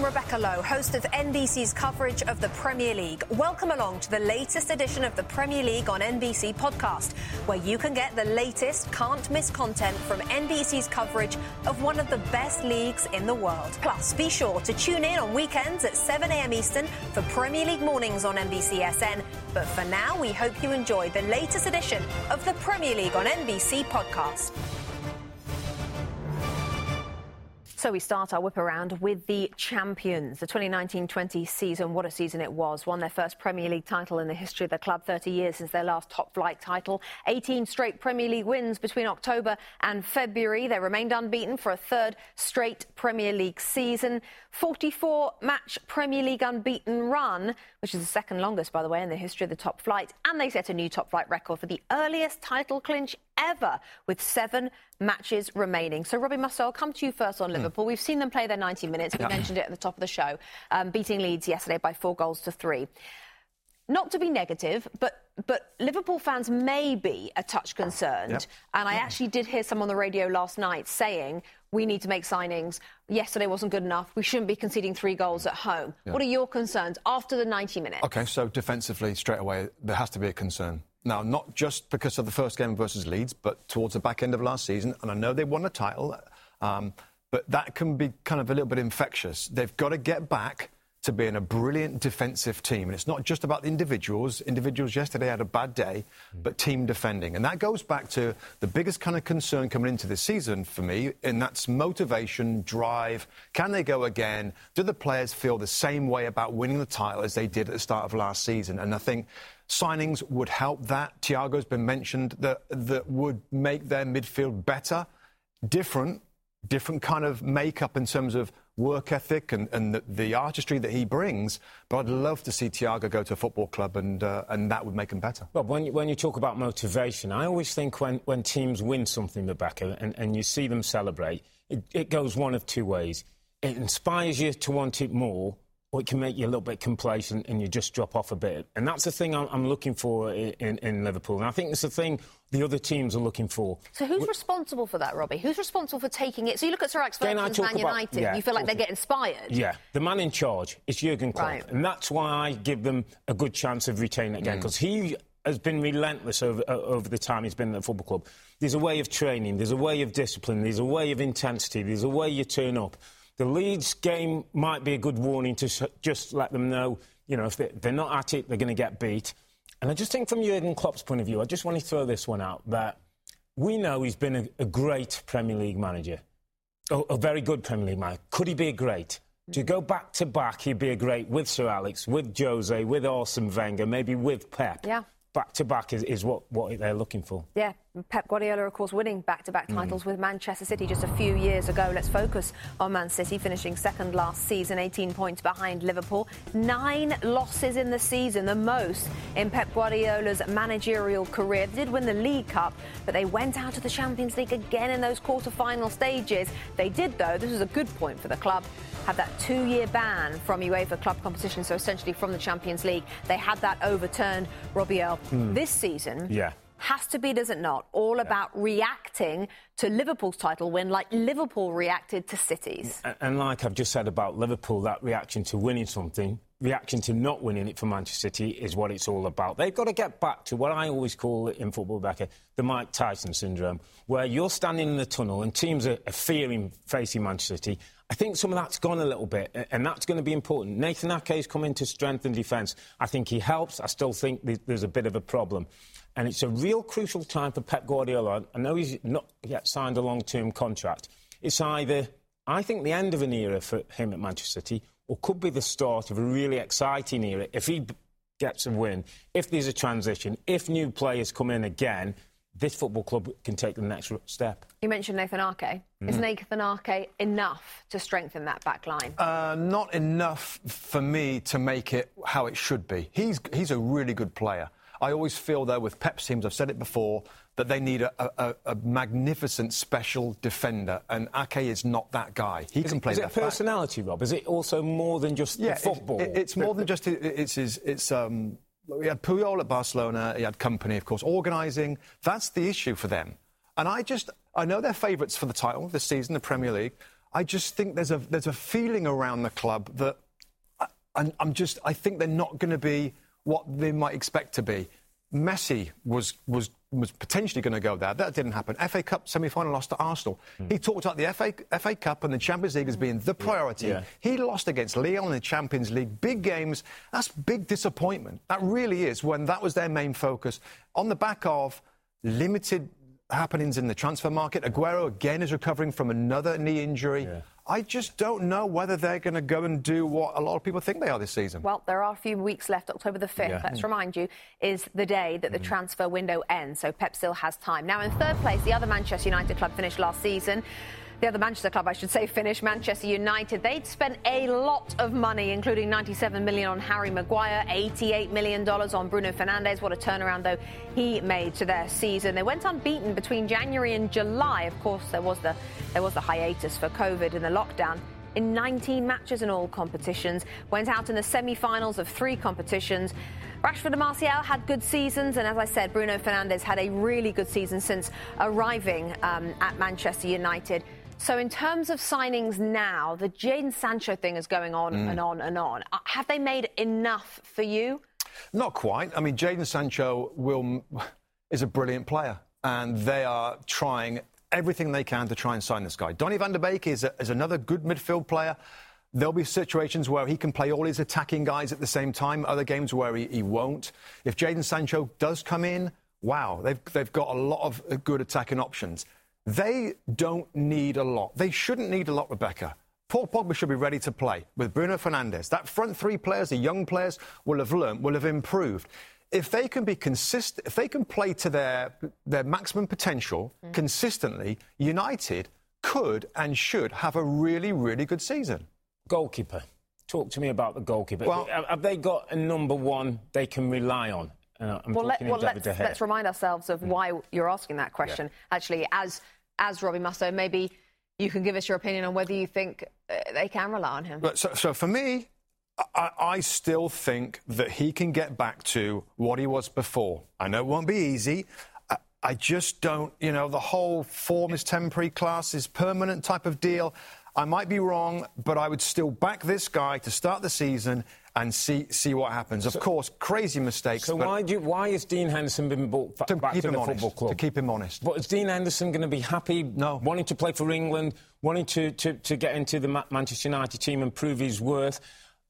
I'm Rebecca Lowe, host of NBC's coverage of the Premier League. Welcome along to the latest edition of the Premier League on NBC podcast, where you can get the latest, can't miss content from NBC's coverage of one of the best leagues in the world. Plus, be sure to tune in on weekends at 7 a.m. Eastern for Premier League mornings on NBCSN. But for now, we hope you enjoy the latest edition of the Premier League on NBC podcast. So we start our whip around with the champions. The 2019-20 season, what a season it was. Won their first Premier League title in the history of the club, 30 years since their last top flight title. 18 straight Premier League wins between October and February. They remained unbeaten for a third straight Premier League season. 44 match Premier League unbeaten run, which is the second longest, by the way, in the history of the top flight. And they set a new top flight record for the earliest title clinch ever with seven matches remaining. So, Robbie Mustoe, I'll come to you first on Liverpool. We've seen them play their 90 minutes. We Yeah. mentioned it at the top of the show, um, beating Leeds yesterday by four goals to three. Not to be negative, but but Liverpool fans may be a touch concerned. Yep. And I actually did hear some on the radio last night saying we need to make signings. Yesterday wasn't good enough. We shouldn't be conceding three goals at home. Yeah. What are your concerns after the 90 minutes? Okay, so defensively, straight away, there has to be a concern. Now, not just because of the first game versus Leeds, but towards the back end of last season. And I know they won a title, um, but that can be kind of a little bit infectious. They've got to get back to being a brilliant defensive team. And it's not just about the individuals. Individuals yesterday had a bad day, mm. but team defending. And that goes back to the biggest kind of concern coming into this season for me, and that's motivation, drive. Can they go again? Do the players feel the same way about winning the title as they did at the start of last season? And I think signings would help that. Thiago's been mentioned that, that would make their midfield better, different, different kind of makeup in terms of work ethic and, and the, the artistry that he brings. But I'd love to see Thiago go to a football club, and, uh, and that would make him better. Rob, when you, when you talk about motivation, I always think when, when teams win something, Rebecca, and, and you see them celebrate, it, it goes one of two ways. It inspires you to want it more, or it can make you a little bit complacent and you just drop off a bit. And that's the thing I'm, I'm looking for in, in, Liverpool. And I think it's the thing the other teams are looking for. So who's responsible for that, Robbie? Who's responsible for taking it? So you look at Sir Alex Ferguson's Man about- United, yeah, you feel like they get inspired. Yeah, the man in charge is Jurgen Klopp, Right. and that's why I give them a good chance of retaining it again because he has been relentless over, uh, over the time he's been at the football club. There's a way of training, there's a way of discipline, there's a way of intensity, there's a way you turn up. The Leeds game might be a good warning to just let them know, you know, if they- they're not at it, they're going to get beat. And I just think from Jurgen Klopp's point of view, I just want to throw this one out that we know he's been a, a great Premier League manager a, a very good Premier League manager. Could he be a great? To go back to back, he'd be a great with Sir Alex, with Jose, with Arsene Wenger, maybe with Pep. Yeah. Back to back is, is what, what they're looking for. Yeah, Pep Guardiola, of course, winning back-to-back Mm. titles with Manchester City just a few years ago. Let's focus on Man City, finishing second last season, 18 points behind Liverpool. Nine losses in the season, the most in Pep Guardiola's managerial career. They did win the League Cup, but they went out of the Champions League again in those quarter-final stages. They did, though, this was a good point for the club, have that two-year ban from UEFA club competition, so essentially from the Champions League. They had that overturned, Robbie. Hmm. This season, Yeah. has to be, does it not, all about reacting to Liverpool's title win like Liverpool reacted to City's. A- And like I've just said about Liverpool, that reaction to winning something, reaction to not winning it for Manchester City is what it's all about. They've got to get back to what I always call in football, Becca, the Mike Tyson syndrome, where you're standing in the tunnel and teams are, are fearing facing Manchester City. I think some of that's gone a little bit, and that's going to be important. Nathan Ake's come in to strengthen defence. I think he helps. I still think there's a bit of a problem. And it's a real crucial time for Pep Guardiola. I know he's not yet signed a long term contract. It's either, I think, the end of an era for him at Manchester City, or could be the start of a really exciting era if he gets a win, if there's a transition, if new players come in again. this football club can take the next step. You mentioned Nathan Ake. Mm. Is Nathan Ake enough to strengthen that back line? Uh, not enough for me to make it how it should be. He's, he's a really good player. I always feel, though, with Pep's teams, I've said it before, that they need a, a, a magnificent special defender, and Ake is not that guy. He is can it, play. Is it personality, Rob? Is it also more than just yeah, football? It, it, it's more than just it's his. It's um, we had Puyol at Barcelona. He had company, of course, organising. That's the issue for them. And I just, I know they're favourites for the title this season, the Premier League. I just think there's a there's a feeling around the club that I, I'm just, I think they're not going to be what they might expect to be. Messi was was was potentially going to go there. That didn't happen. FA Cup semi-final loss to Arsenal. Mm. He talked about the FA, FA Cup and the Champions League as being the priority. Yeah. He lost against Lyon in the Champions League. Big games. That's big disappointment. That really is when that was their main focus. On the back of limited happenings in the transfer market. Aguero again is recovering from another knee injury. Yeah. I just don't know whether they're going to go and do what a lot of people think they are this season. Well, there are a few weeks left. October the 5th, yeah. let's remind you, is the day that the mm. transfer window ends, so Pep still has time. Now, in third place, the other Manchester United club finished last season the other Manchester club, I should say, finished Manchester United. They'd spent a lot of money, including 97 million on Harry Maguire, 88 million dollars on Bruno Fernandes. What a turnaround, though, he made to their season. They went unbeaten between January and July. Of course, there was the there was the hiatus for COVID and the lockdown in 19 matches in all competitions, went out in the semi finals of three competitions. Rashford and Martial had good seasons, and as I said, Bruno Fernandes had a really good season since arriving um, at Manchester United. So, in terms of signings now, the Jadon Sancho thing is going on mm. and on and on. Uh, have they made enough for you? Not quite. I mean, Jadon Sancho will, is a brilliant player, and they are trying everything they can to try and sign this guy. Donny van de Beek is, a, is another good midfield player. There'll be situations where he can play all his attacking guys at the same time, other games where he, he won't. If Jadon Sancho does come in, wow, they've, they've got a lot of good attacking options. They don't need a lot. They shouldn't need a lot, Rebecca. Paul Pogba should be ready to play with Bruno Fernandes. That front three players, the young players, will have learned, will have improved. If they can be consistent, if they can play to their their maximum potential mm. consistently, United could and should have a really, really good season. Goalkeeper. Talk to me about the goalkeeper. Well, have they got a number one they can rely on? Well, let, well let's, let's, remind ourselves of mm. why you're asking that question. Yeah. Actually, as as Robbie Mustoe, maybe you can give us your opinion on whether you think uh, they can rely on him. But so, so for me, I, I, still think that he can get back to what he was before. I know it won't be easy. I, I just don't, you know, the whole form is temporary, class is permanent type of deal. I might be wrong, but I would still back this guy to start the season and see see what happens. Of so, course, crazy mistakes. So why do you, why has Dean Henderson been brought to back to the honest, football club? To keep him honest. But is Dean Henderson going to be happy? No. Wanting to play for England, wanting to, to, to get into the Manchester United team and prove his worth.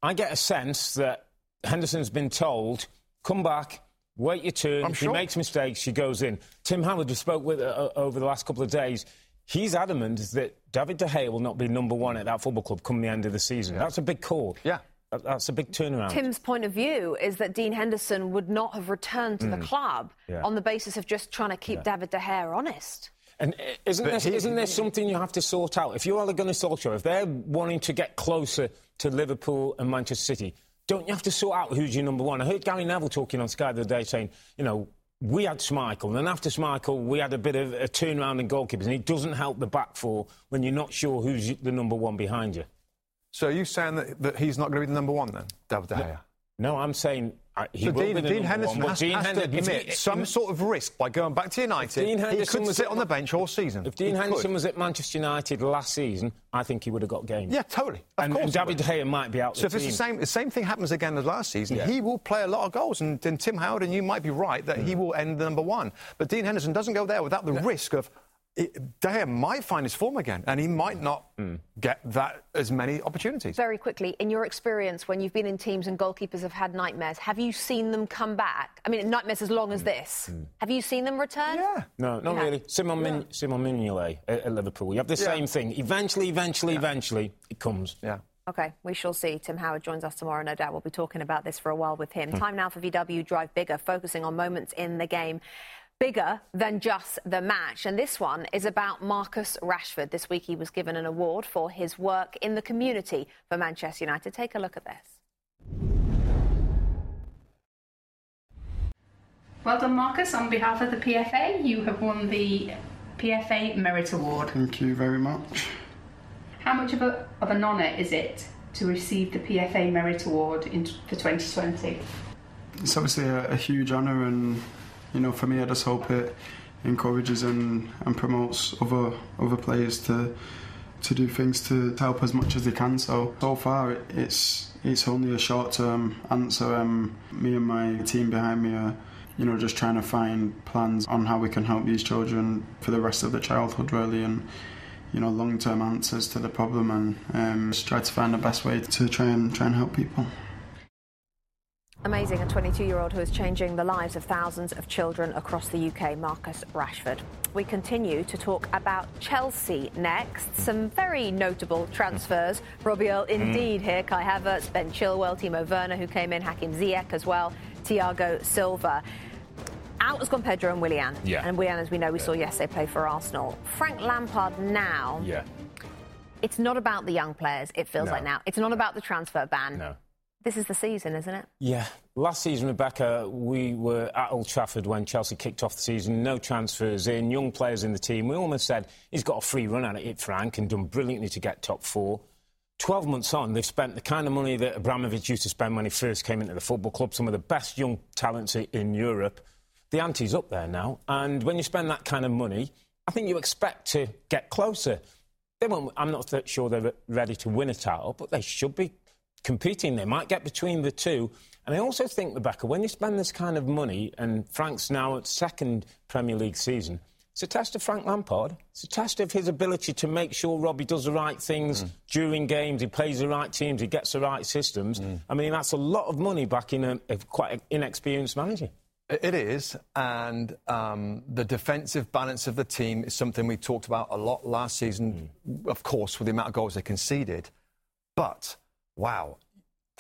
I get a sense that Henderson's been told, come back. Wait your turn. I'm if sure. he makes mistakes, he goes in. Tim Howard, who spoke with uh, over the last couple of days, he's adamant that David De Gea will not be number one at that football club come the end of the season. Yeah. That's a big call. Yeah. That's a big turnaround. Tim's point of view is that Dean Henderson would not have returned to mm. the club yeah. on the basis of just trying to keep yeah. David De Gea honest. And isn't there, he, isn't there something you have to sort out? If you are going to sort out, if they're wanting to get closer to Liverpool and Manchester City, don't you have to sort out who's your number one? I heard Gary Neville talking on Sky the other day saying, you know, we had Schmeichel, and then after Schmeichel, we had a bit of a turnaround in goalkeepers, and it doesn't help the back four when you're not sure who's the number one behind you. So are you saying that, that he's not going to be the number one then, David De Gea? No, I'm saying he so Dean, Dean Henderson has, Dean has Henderson, to admit he, some sort of risk by going back to United. Dean Henderson he could sit on the bench all season. If Dean he Henderson could. was at Manchester United last season, I think he would have got games. Yeah, totally. Of and, course and David De Gea might be out. So if team. it's the same, the same thing happens again as last season, yeah. he will play a lot of goals. And, and Tim Howard and you might be right that mm. he will end the number one. But Dean Henderson doesn't go there without the no. risk of it, De Gea might find his form again, and he might not mm. get that as many opportunities. Very quickly, in your experience, when you've been in teams and goalkeepers have had nightmares, have you seen them come back? I mean, nightmares as long as mm. this. Mm. Have you seen them return? Yeah. No, not really. Simon, yeah. Min- Simon Mignolet at, at, Liverpool. You have the yeah. same thing. Eventually, eventually, yeah. eventually, it comes. Yeah. OK, we shall see. Tim Howard joins us tomorrow, no doubt. We'll be talking about this for a while with him. Hmm. Time now for VW Drive Bigger, focusing on moments in the game bigger than just the match. And this one is about Marcus Rashford. This week he was given an award for his work in the community for Manchester United. Take a look at this. Well done, Marcus. On behalf of the PFA, you have won the PFA Merit Award. Thank you very much. How much of, a, of an honour is it to receive the PFA Merit Award in, for 2020? It's obviously a, a huge honour, and you know, for me, I just hope it encourages and, and promotes other other players to to do things to help as much as they can. So so far, it, it's it's only a short term answer. Um, me and my team behind me are you know, just trying to find plans on how we can help these children for the rest of their childhood, really, and you know, long-term answers to the problem, and um, just try to find the best way to try and try and help people. Amazing, a 22 year old who is changing the lives of thousands of children across the UK, Marcus Rashford. We continue to talk about Chelsea next. Some very notable transfers. Robbie Earle hmm. indeed here. Kai Havertz, Ben Chilwell, Timo Werner, who came in, Hakim Ziyech as well, Thiago Silva. Out has gone Pedro and Willian. Yeah. And Willian, as we know, we saw yesterday play for Arsenal. Frank Lampard now. Yeah. It's not about the young players, it feels No. like now. It's not about the transfer ban. No. This is the season, isn't it? Yeah. Last season, Rebecca, we were at Old Trafford when Chelsea kicked off the season. No transfers in, young players in the team. We almost said he's got a free run at it, Frank, and done brilliantly to get top four. 12 months on, they've spent the kind of money that Abramovich used to spend when he first came into the football club, some of the best young talents in Europe. The ante's up there now, and when you spend that kind of money, I think you expect to get closer. They won't, I'm not sure they're ready to win a title, but they should be competing. They might get between the two. And I also think, Rebecca, when you spend this kind of money, and Frank's now at second Premier League season, it's a test of Frank Lampard. It's a test of his ability to make sure Robbie does the right things hmm. during games, he plays the right teams, he gets the right systems. Hmm. I mean, that's a lot of money back in a, a quite inexperienced manager. It is, and um, the defensive balance of the team is something we talked about a lot last season, hmm. of course, with the amount of goals they conceded. But, wow,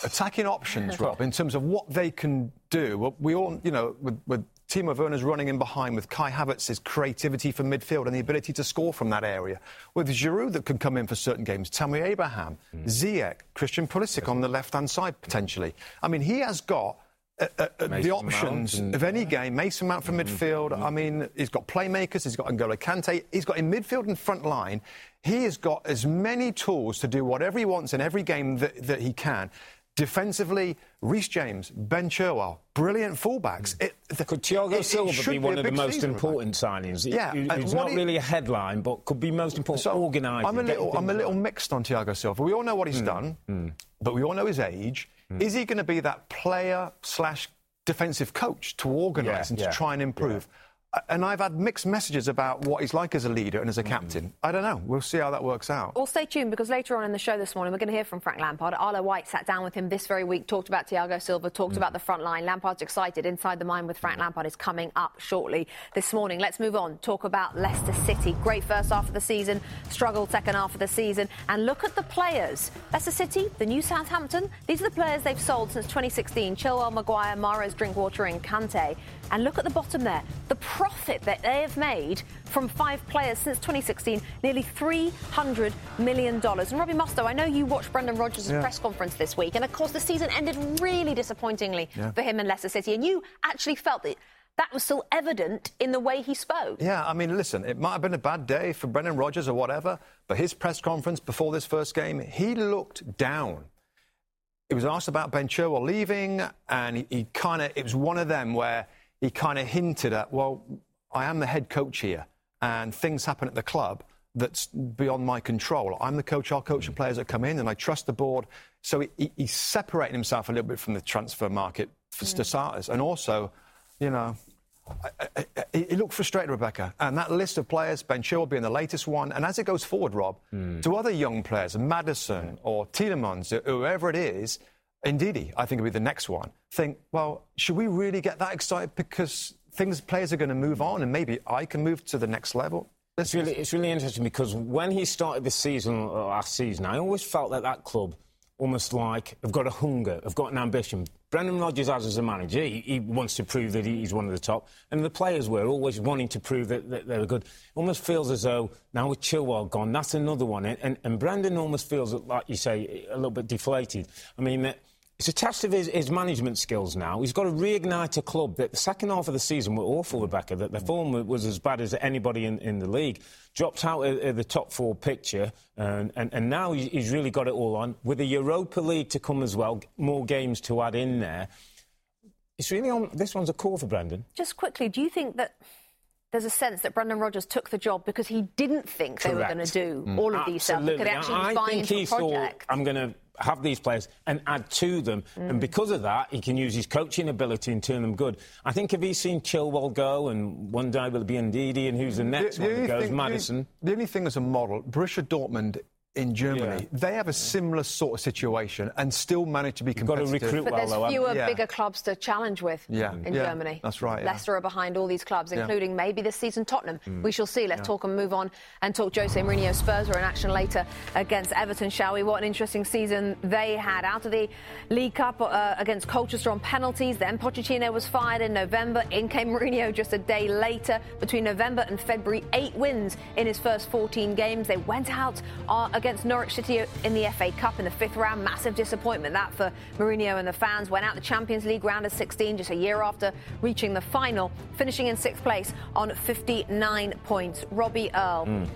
attacking options, Rob, in terms of what they can do. well, We all, you know, with, with Timo Werner's running in behind, with Kai Havertz's creativity for midfield and the ability to score from that area, with Giroud that can come in for certain games, Tammy Abraham, mm. Ziyech, Christian Pulisic on the left-hand side potentially. I mean, he has got uh, uh, uh, the options and- of any game. Mason Mount from midfield. I mean, he's got playmakers. He's got N'Golo Kante. He's got in midfield and front line. He has got as many tools to do whatever he wants in every game that, that he can. Defensively, Reece James, Ben Chilwell, brilliant fullbacks. It, the- Could Thiago Silva be one a of the most important signings? Yeah, he- and not really a headline, but could be most important. So, organising. I'm a little, I'm a little mixed on Thiago Silva. We all know what he's done, but we all know his age. Is he going to be that player slash defensive coach to organise Yeah, and to yeah, try and improve? Uh, And I've had mixed messages about what he's like as a leader and as a Hmm. captain. I don't know. We'll see how that works out. Well, stay tuned because later on in the show this morning, we're going to hear from Frank Lampard. Arlo White sat down with him this very week, talked about Thiago Silva, talked about the front line. Lampard's excited. Inside the Mind with Frank Lampard is coming up shortly this morning. Let's move on. Talk about Leicester City. Great first half of the season, struggled second half of the season. And look at the players. Leicester City, the new Southampton, these are the players they've sold since 2016. Chilwell, Maguire, Mahrez, Drinkwater and Kante. And look at the bottom there. The profit that they have made from five players since 2016, nearly $300 million. And Robbie Mustoe, I know you watched Brendan Rodgers' Yeah. press conference this week, and of course the season ended really disappointingly Yeah. for him and Leicester City. And you actually felt that that was still evident in the way he spoke. Yeah, I mean, listen, it might have been a bad day for Brendan Rodgers or whatever, but his press conference before this first game, he looked down. He was asked about Ben Chilwell leaving, and he, he kind of, it was one of them where he kind of hinted at, well, I am the head coach here, and things happen at the club that's beyond my control. I'm the coach, I'll coach the mm. players that come in, and I trust the board. So he, he, he's separating himself a little bit from the transfer market for mm. to starters, and also, you know, I- I- I- he looked frustrated, Rebecca. And that list of players, Ben Chilwell being the latest one, and as it goes forward, Rob, mm. to other young players, Maddison or Tielemans, whoever it is, Ndidi, I think it'll be the next one, think, well, should we really get that excited because things, players are going to move on and maybe I can move to the next level? It's really, it's really interesting because when he started this season, or last season, I always felt that that club almost like have got a hunger, have got an ambition. Brendan Rodgers has as a manager, he, he wants to prove that he's one of the top, and the players were always wanting to prove that, that they were good. Almost feels as though now with Chilwell gone, that's another one, and, and Brendan almost feels like you say a little bit deflated. I mean. It's a test of his, his, management skills now. He's got to reignite a club that the second half of the season were awful, Rebecca, that the form was as bad as anybody in, in the league. Dropped out of, of the top four picture, and, and, and, now he's really got it all on. With the Europa League to come as well, more games to add in there. It's really on. This one's a call for Brendan. Just quickly, do you think that there's a sense that Brendan Rodgers took the job because he didn't think Correct. they were going to do mm. all of Absolutely. these stuff. Could actually I, buy think into he the project. thought I'm going to have these players and add to them. Mm. And because of that, he can use his coaching ability and turn them good. I think if he's seen Chilwell go, and one day will be Ndidi, and who's the next the, the one that goes, thing, Maddison. The, the only thing as a model, Borussia Dortmund in Germany, yeah. they have a similar sort of situation and still manage to be competitive. You've got to recruit but well, there's though, fewer, yeah. bigger clubs to challenge with yeah. in yeah. Germany. That's right. Leicester are behind all these clubs, including maybe this season Tottenham. Mm. We shall see. Let's talk and move on and talk Jose Mourinho. Spurs are in action later against Everton, shall we? What an interesting season they had out of the League Cup uh, against Colchester on penalties. Then Pochettino was fired in November. In came Mourinho just a day later. Between November and February, eight wins in his first 14 games. They went out uh, against Norwich City in the FA Cup in the fifth round. Massive disappointment that for Mourinho and the fans. Went out the Champions League round of 16 just a year after reaching the final, finishing in sixth place on 59 points. Robbie Earle. Mm.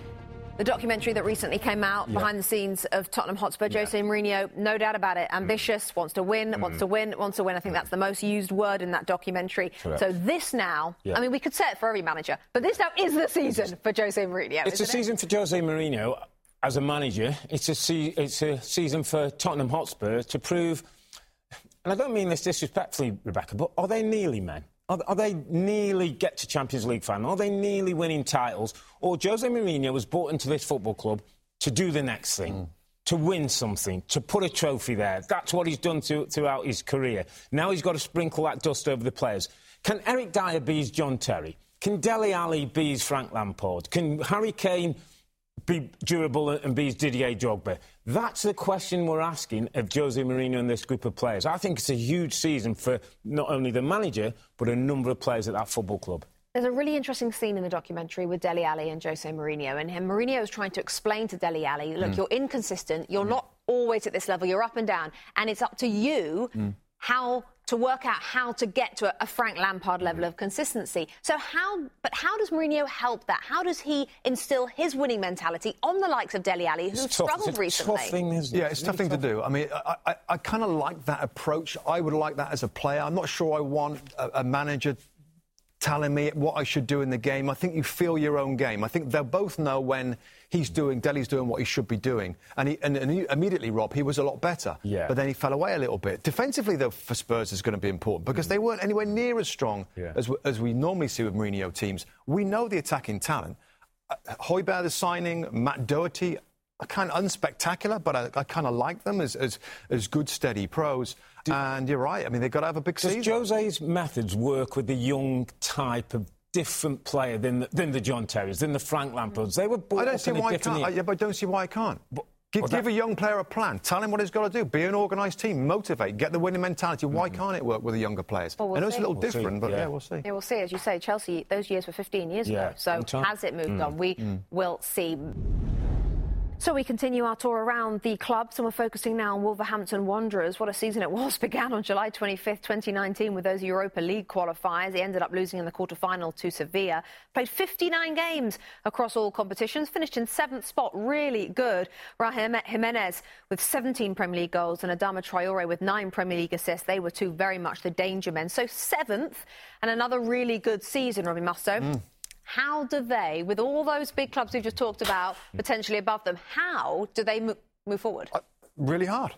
The documentary that recently came out yep. behind the scenes of Tottenham Hotspur, yeah. Jose Mourinho, no doubt about it, ambitious, mm. wants to win, mm. wants to win, wants to win. I think that's the most used word in that documentary. Correct. So this now, I mean, we could say it for every manager, but this now is the season for Jose Mourinho. It's a season for Jose Mourinho as a manager, it's a, se- it's a season for Tottenham Hotspur to prove, and I don't mean this disrespectfully, Rebecca, but are they nearly men? Are, are, they nearly get to Champions League final? Are they nearly winning titles? Or Jose Mourinho was brought into this football club to do the next thing, mm. to win something, to put a trophy there. That's what he's done to, throughout his career. Now he's got to sprinkle that dust over the players. Can Eric Dier be his John Terry? Can Dele Alli be his Frank Lampard? Can Harry Kane be durable and be Didier Drogba? That's the question we're asking of Jose Mourinho and this group of players. I think it's a huge season for not only the manager, but a number of players at that football club. There's a really interesting scene in the documentary with Dele Alli and Jose Mourinho, and him, Mourinho is trying to explain to Dele Alli, look, mm. you're inconsistent, you're mm. not always at this level, you're up and down, and it's up to you mm. how to work out how to get to a, a, Frank Lampard level mm-hmm. of consistency. So how, but how does Mourinho help that? How does he instill his winning mentality on the likes of Dele Alli, who struggled recently? Tough thing, isn't it? Yeah, it's, a tough thing to do. I mean, I, I, I kind of like that approach. I would like that as a player. I'm not sure I want a, a manager telling me what I should do in the game. I think you feel your own game. I think they'll both know when he's doing, Dele's doing what he should be doing. And, he, and, and he, immediately, Rob, he was a lot better. Yeah. But then he fell away a little bit. Defensively, though, for Spurs is going to be important because mm. they weren't anywhere near as strong yeah. as, as we normally see with Mourinho teams. We know the attacking talent. Uh, Højbjerg, the signing, Matt Doherty, kind of unspectacular, but I, I kind of like them as, as, as good, steady pros. Do, and you're right. I mean, they've got to have a big does season. Does Jose's methods work with the young type of different player than the, than the John Terrys, than the Frank Lampards? They were brought I don't see why I can't. I, yeah, but I don't see why I can't. But, Give, well, give, a young player a plan. Tell him what he's got to do. Be an organised team. Motivate. Get the winning mentality. Why mm-hmm. can't it work with the younger players? Well, we'll I know see. it's a little we'll different, see. but yeah. yeah. we'll see. Yeah, we'll see. As you say, Chelsea, those years were 15 years yeah. ago. So has it moved mm. on? We mm. will see. So we continue our tour around the clubs and we're focusing now on Wolverhampton Wanderers. What a season it was. Began on July 25th, 2019 with those Europa League qualifiers. They ended up losing in the quarter-final to Sevilla. Played 59 games across all competitions. Finished in seventh spot. Really good. Raheem Jimenez with 17 Premier League goals and Adama Traore with nine Premier League assists. They were two very much the danger men. So seventh and another really good season, Robbie Mustoe. Mm. How do they, with all those big clubs we've just talked about, potentially above them, how do they mo- move forward? Uh, really hard.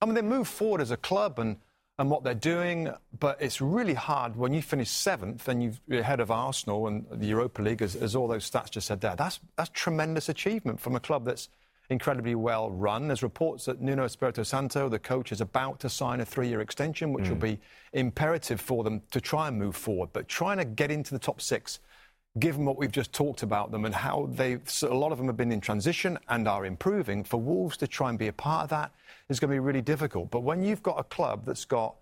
I mean, they move forward as a club and, and what they're doing, but it's really hard when you finish seventh and you're ahead of Arsenal and the Europa League, as, as all those stats just said there. That's, that's tremendous achievement from a club that's incredibly well run. There's reports that Nuno Espirito Santo, the coach, is about to sign a three year extension, which mm. will be imperative for them to try and move forward. But trying to get into the top six given what we've just talked about them and how they, so a lot of them have been in transition and are improving, for Wolves to try and be a part of that is going to be really difficult. But when you've got a club that's got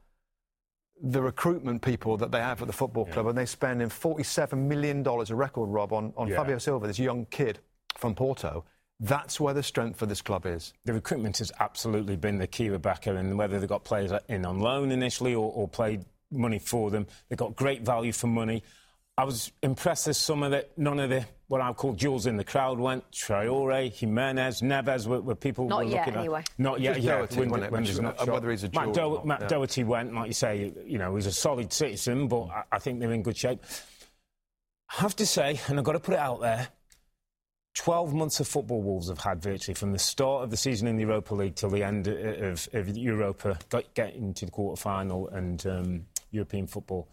the recruitment people that they have at the football club, and they're spending $47 million a record, Rob, on, on Yeah. Fabio Silva, this young kid from Porto, that's where the strength for this club is. The recruitment has absolutely been the key, Rebecca, and whether they got players in on loan initially or, or paid money for them, they got great value for money. I was impressed this summer that none of the what I call jewels in the crowd went. Traore, Jimenez, Neves were, were people Not were yet, looking anyway. at. Not yet, Just yeah. Doherty, when, wasn't it, when which- not uh, whether he's a Matt, jewel Do- or not, Matt yeah. Doherty went, like you say, you know, he's a solid citizen, but I, I think they're in good shape. I have to say, and I've got to put it out there, 12 months of football Wolves have had virtually from the start of the season in the Europa League till the end of, of Europa, got, getting to the quarter final and um, European football.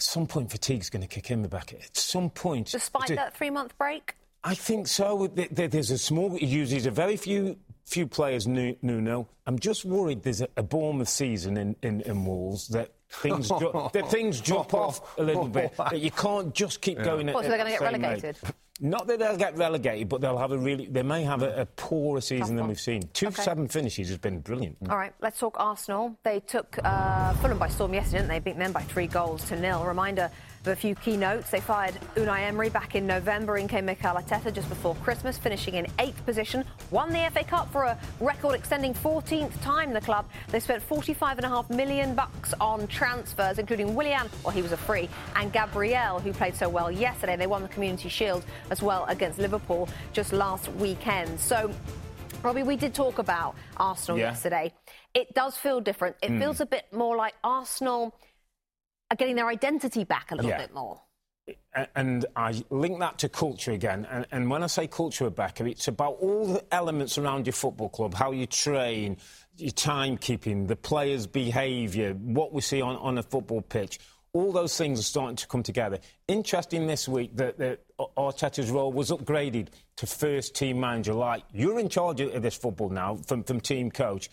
At some point, fatigue's going to kick in, Rebecca. At some point. Despite it- that three month break? I think so. There- there- There's a small. He uses a very few few players. Nu- Nuno. I'm just worried. There's a, a Bournemouth season in, in, in Wolves that things dro- that things drop off a little bit. That you can't just keep going. at- What, so they're gonna the get same rate. relegated? Not that they'll get relegated, but they'll have a really. They may have a, a poorer season than we've seen. Two Okay. seven finishes has been brilliant. All right, let's talk Arsenal. They took uh, Fulham by storm yesterday, didn't they? Beat them by three goals to nil. Reminder of a few key notes. They fired Unai Emery back in November. In came Mikel Arteta just before Christmas, finishing in eighth position. Won the FA Cup for a record-extending 14th time. The club. They spent 45.5 million bucks on transfers, including Willian, well, he was a free, and Gabriel, who played so well yesterday. They won the Community Shield as well against Liverpool just last weekend. So. Robbie, we did talk about Arsenal Yeah. yesterday. It does feel different. It hmm. feels a bit more like Arsenal are getting their identity back a little Yeah. bit more. And I link that to culture again. And, and when I say culture, Rebecca, it's about all the elements around your football club, how you train, your timekeeping, the players' behaviour, what we see on, on a football pitch. All those things are starting to come together. Interesting this week that, that Arteta's role was upgraded to first team manager. Like, you're in charge of this football now from, from team coach.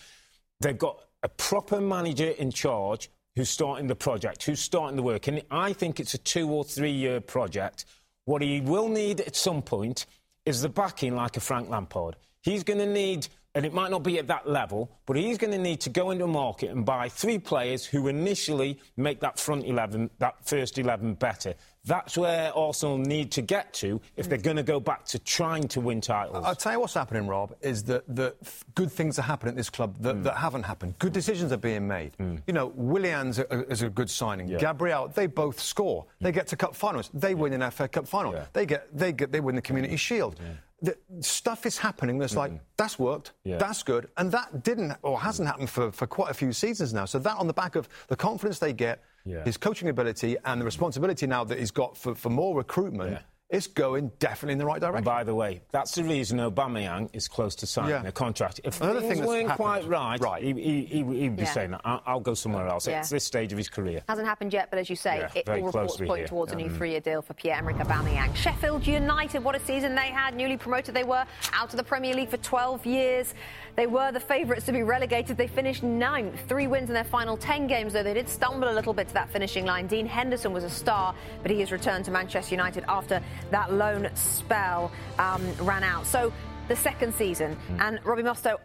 They've got a proper manager in charge who's starting the project, who's starting the work. And I think it's a two or three year project. What he will need at some point is the backing like a Frank Lampard. He's going to need, and it might not be at that level, but he's going to need to go into a market and buy three players who initially make that front 11, that first 11 better. That's where Arsenal need to get to if they're going to go back to trying to win titles. I'll tell you what's happening, Rob, is that, that good things are happening at this club that, mm. that haven't happened. Good decisions are being made. Mm. You know, Willian's a, is a good signing. Gabriel, they both score. They mm. get to cup finals. They win an FA Cup final. Yeah. They get they get they win the Community Shield. The stuff is happening that's like that's worked, Yeah. that's good, and that didn't or hasn't happened for, for quite a few seasons now. So that on the back of the confidence they get, Yeah. his coaching ability, and the responsibility now that he's got for, for more recruitment, Yeah. It's going definitely in the right And direction. by the way, that's the reason Aubameyang is close to signing Yeah. a contract. If Another things thing that's weren't happened- quite right, Right. He, he, he, he'd be Yeah. saying, I- I'll go somewhere else. Yeah. It's this stage of his career. Hasn't happened yet, but as you say, Yeah, it, all reports point here. towards a Mm. new three-year deal for Pierre-Emerick Aubameyang. Sheffield United, what a season they had. Newly promoted they were, out of the Premier League for 12 years. They were the favourites to be relegated. They finished ninth, three wins in their final 10 games, though they did stumble a little bit to that finishing line. Dean Henderson was a star, but he has returned to Manchester United after that loan spell um, ran out. So the second season, Mm. and Robbie Mustoe,